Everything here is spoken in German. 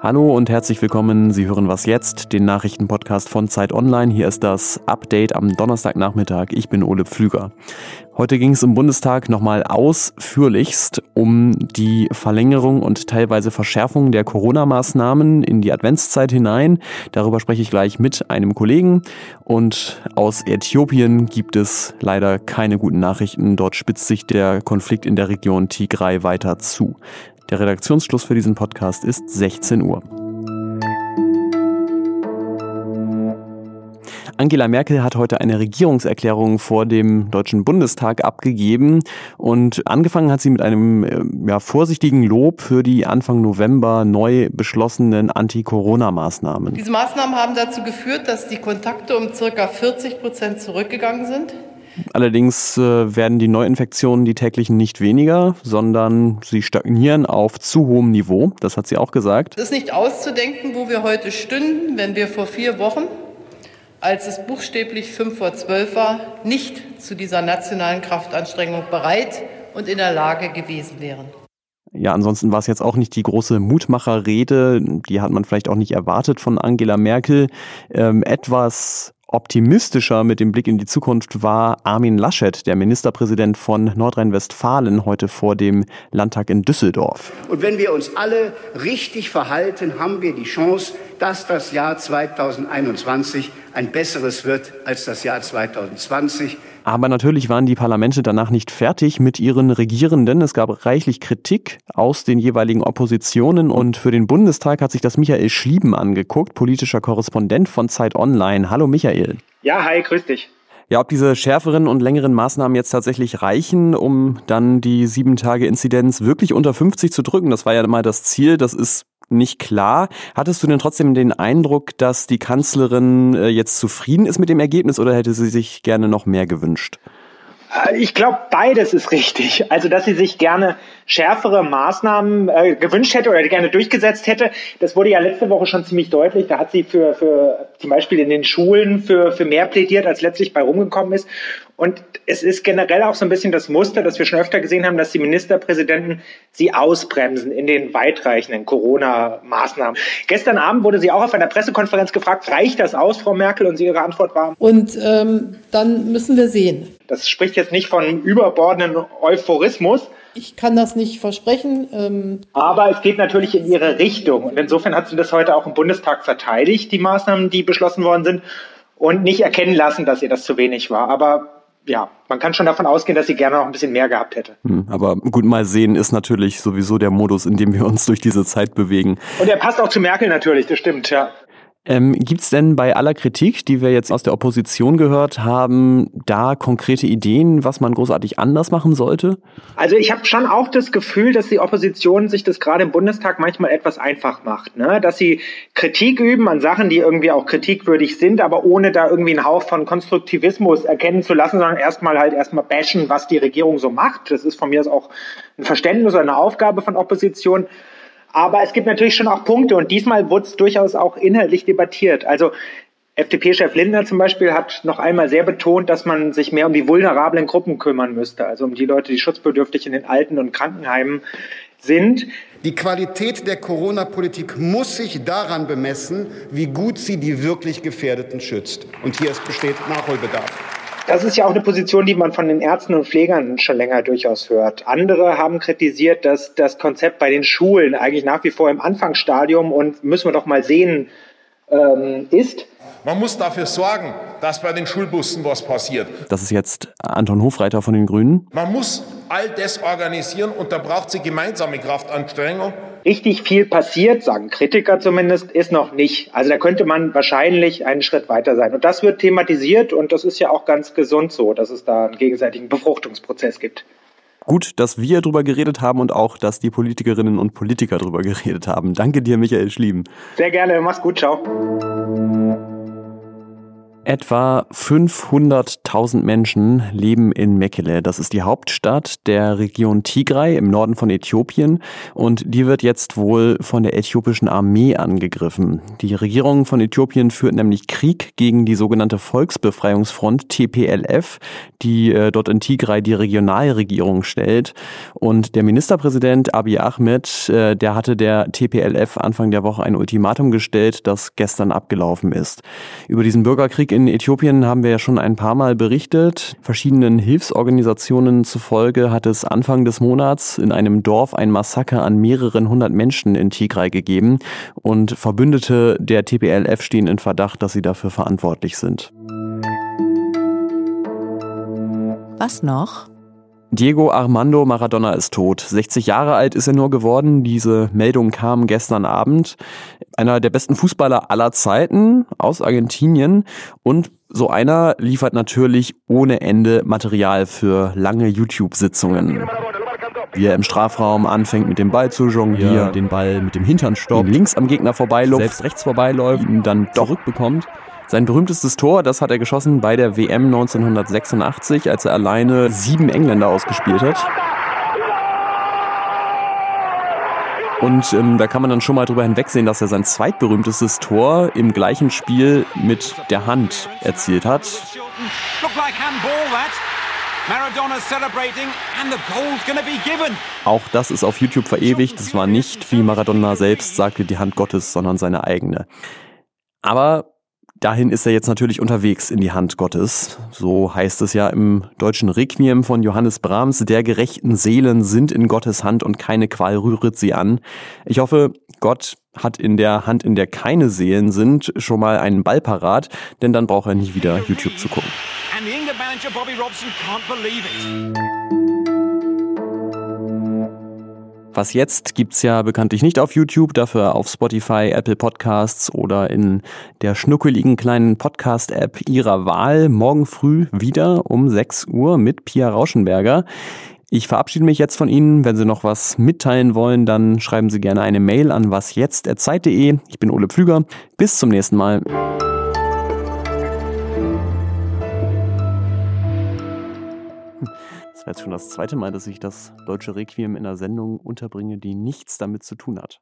Hallo und herzlich willkommen. Sie hören was jetzt, den Nachrichtenpodcast von Zeit Online. Hier ist das Update am Donnerstagnachmittag. Ich bin Ole Pflüger. Heute ging es im Bundestag nochmal ausführlichst um die Verlängerung und teilweise Verschärfung der Corona-Maßnahmen in die Adventszeit hinein. Darüber spreche ich gleich mit einem Kollegen. Und aus Äthiopien gibt es leider keine guten Nachrichten. Dort spitzt sich der Konflikt in der Region Tigray weiter zu. Der Redaktionsschluss für diesen Podcast ist 16 Uhr. Angela Merkel hat heute eine Regierungserklärung vor dem Deutschen Bundestag abgegeben und angefangen hat sie mit einem äh, ja, vorsichtigen Lob für die Anfang November neu beschlossenen Anti-Corona-Maßnahmen. Diese Maßnahmen haben dazu geführt, dass die Kontakte um circa 40 Prozent zurückgegangen sind. Allerdings äh, werden die Neuinfektionen, die täglichen, nicht weniger, sondern sie stagnieren auf zu hohem Niveau. Das hat sie auch gesagt. Es ist nicht auszudenken, wo wir heute stünden, wenn wir vor vier Wochen, als es buchstäblich fünf vor zwölf war, nicht zu dieser nationalen Kraftanstrengung bereit und in der Lage gewesen wären. Ja, ansonsten war es jetzt auch nicht die große Mutmacherrede, die hat man vielleicht auch nicht erwartet von Angela Merkel. Ähm, etwas optimistischer mit dem Blick in die Zukunft war Armin Laschet, der Ministerpräsident von Nordrhein-Westfalen, heute vor dem Landtag in Düsseldorf. Und wenn wir uns alle richtig verhalten, haben wir die Chance, dass das Jahr 2021 ein besseres wird als das Jahr 2020. Aber natürlich waren die Parlamente danach nicht fertig mit ihren Regierenden. Es gab reichlich Kritik aus den jeweiligen Oppositionen und für den Bundestag hat sich das Michael Schlieben angeguckt, politischer Korrespondent von Zeit Online. Hallo Michael. Ja, hi, grüß dich. Ja, ob diese schärferen und längeren Maßnahmen jetzt tatsächlich reichen, um dann die sieben Tage Inzidenz wirklich unter 50 zu drücken, das war ja mal das Ziel. Das ist nicht klar. Hattest du denn trotzdem den Eindruck, dass die Kanzlerin äh, jetzt zufrieden ist mit dem Ergebnis oder hätte sie sich gerne noch mehr gewünscht? Ich glaube, beides ist richtig. Also, dass sie sich gerne schärfere Maßnahmen äh, gewünscht hätte oder gerne durchgesetzt hätte, das wurde ja letzte Woche schon ziemlich deutlich. Da hat sie für, für zum Beispiel in den Schulen für, für mehr plädiert, als letztlich bei rumgekommen ist. Und es ist generell auch so ein bisschen das Muster, das wir schon öfter gesehen haben, dass die Ministerpräsidenten sie ausbremsen in den weitreichenden Corona-Maßnahmen. Gestern Abend wurde sie auch auf einer Pressekonferenz gefragt, reicht das aus, Frau Merkel? Und sie ihre Antwort war. Und ähm, dann müssen wir sehen. Das spricht jetzt nicht von überbordenden Euphorismus. Ich kann das nicht versprechen. Ähm Aber es geht natürlich in ihre Richtung. Und insofern hat sie das heute auch im Bundestag verteidigt, die Maßnahmen, die beschlossen worden sind, und nicht erkennen lassen, dass ihr das zu wenig war. Aber ja, man kann schon davon ausgehen, dass sie gerne noch ein bisschen mehr gehabt hätte. Hm, aber gut, mal sehen ist natürlich sowieso der Modus, in dem wir uns durch diese Zeit bewegen. Und er passt auch zu Merkel natürlich, das stimmt, ja. Ähm, Gibt es denn bei aller Kritik, die wir jetzt aus der Opposition gehört haben, da konkrete Ideen, was man großartig anders machen sollte? Also ich habe schon auch das Gefühl, dass die Opposition sich das gerade im Bundestag manchmal etwas einfach macht. Ne? Dass sie Kritik üben an Sachen, die irgendwie auch kritikwürdig sind, aber ohne da irgendwie einen Hauch von Konstruktivismus erkennen zu lassen, sondern erstmal halt erstmal bashen, was die Regierung so macht. Das ist von mir auch ein Verständnis oder eine Aufgabe von Opposition. Aber es gibt natürlich schon auch Punkte und diesmal wurde es durchaus auch inhaltlich debattiert. Also FDP-Chef Lindner zum Beispiel hat noch einmal sehr betont, dass man sich mehr um die vulnerablen Gruppen kümmern müsste, also um die Leute, die schutzbedürftig in den Alten- und Krankenheimen sind. Die Qualität der Corona-Politik muss sich daran bemessen, wie gut sie die wirklich Gefährdeten schützt. Und hier besteht Nachholbedarf. Das ist ja auch eine Position, die man von den Ärzten und Pflegern schon länger durchaus hört. Andere haben kritisiert, dass das Konzept bei den Schulen eigentlich nach wie vor im Anfangsstadium und müssen wir doch mal sehen ähm, ist. Man muss dafür sorgen, dass bei den Schulbussen was passiert. Das ist jetzt Anton Hofreiter von den Grünen. Man muss all das organisieren und da braucht sie gemeinsame Kraftanstrengung. Richtig viel passiert, sagen Kritiker zumindest, ist noch nicht. Also da könnte man wahrscheinlich einen Schritt weiter sein. Und das wird thematisiert und das ist ja auch ganz gesund so, dass es da einen gegenseitigen Befruchtungsprozess gibt. Gut, dass wir drüber geredet haben und auch, dass die Politikerinnen und Politiker drüber geredet haben. Danke dir, Michael Schlieben. Sehr gerne, mach's gut, ciao. Etwa 500.000 Menschen leben in Mekele. Das ist die Hauptstadt der Region Tigray im Norden von Äthiopien und die wird jetzt wohl von der äthiopischen Armee angegriffen. Die Regierung von Äthiopien führt nämlich Krieg gegen die sogenannte Volksbefreiungsfront TPLF, die äh, dort in Tigray die Regionalregierung stellt. Und der Ministerpräsident Abiy Ahmed, äh, der hatte der TPLF Anfang der Woche ein Ultimatum gestellt, das gestern abgelaufen ist. Über diesen Bürgerkrieg in Äthiopien haben wir ja schon ein paar Mal berichtet. Verschiedenen Hilfsorganisationen zufolge hat es Anfang des Monats in einem Dorf ein Massaker an mehreren hundert Menschen in Tigray gegeben und Verbündete der TPLF stehen in Verdacht, dass sie dafür verantwortlich sind. Was noch? Diego Armando Maradona ist tot. 60 Jahre alt ist er nur geworden. Diese Meldung kam gestern Abend. Einer der besten Fußballer aller Zeiten aus Argentinien. Und so einer liefert natürlich ohne Ende Material für lange YouTube-Sitzungen. Wie er im Strafraum anfängt mit dem Ball zu jonglieren, ja, den Ball mit dem Hintern stoppt, links am Gegner vorbeiläuft, selbst rechts vorbeiläuft, ihn dann zurückbekommt. Sein berühmtestes Tor, das hat er geschossen bei der WM 1986, als er alleine sieben Engländer ausgespielt hat. Und ähm, da kann man dann schon mal drüber hinwegsehen, dass er sein zweitberühmtestes Tor im gleichen Spiel mit der Hand erzielt hat. Auch das ist auf YouTube verewigt. Das war nicht, wie Maradona selbst sagte, die Hand Gottes, sondern seine eigene. Aber Dahin ist er jetzt natürlich unterwegs in die Hand Gottes. So heißt es ja im deutschen Requiem von Johannes Brahms. Der gerechten Seelen sind in Gottes Hand und keine Qual rühret sie an. Ich hoffe, Gott hat in der Hand, in der keine Seelen sind, schon mal einen Ball parat, denn dann braucht er nie wieder YouTube zu gucken. Was jetzt gibt's ja bekanntlich nicht auf YouTube, dafür auf Spotify, Apple Podcasts oder in der schnuckeligen kleinen Podcast-App Ihrer Wahl. Morgen früh wieder um 6 Uhr mit Pia Rauschenberger. Ich verabschiede mich jetzt von Ihnen. Wenn Sie noch was mitteilen wollen, dann schreiben Sie gerne eine Mail an wasjetzt.zeit.de. Ich bin Ole Pflüger. Bis zum nächsten Mal. Jetzt schon das zweite Mal, dass ich das deutsche Requiem in einer Sendung unterbringe, die nichts damit zu tun hat.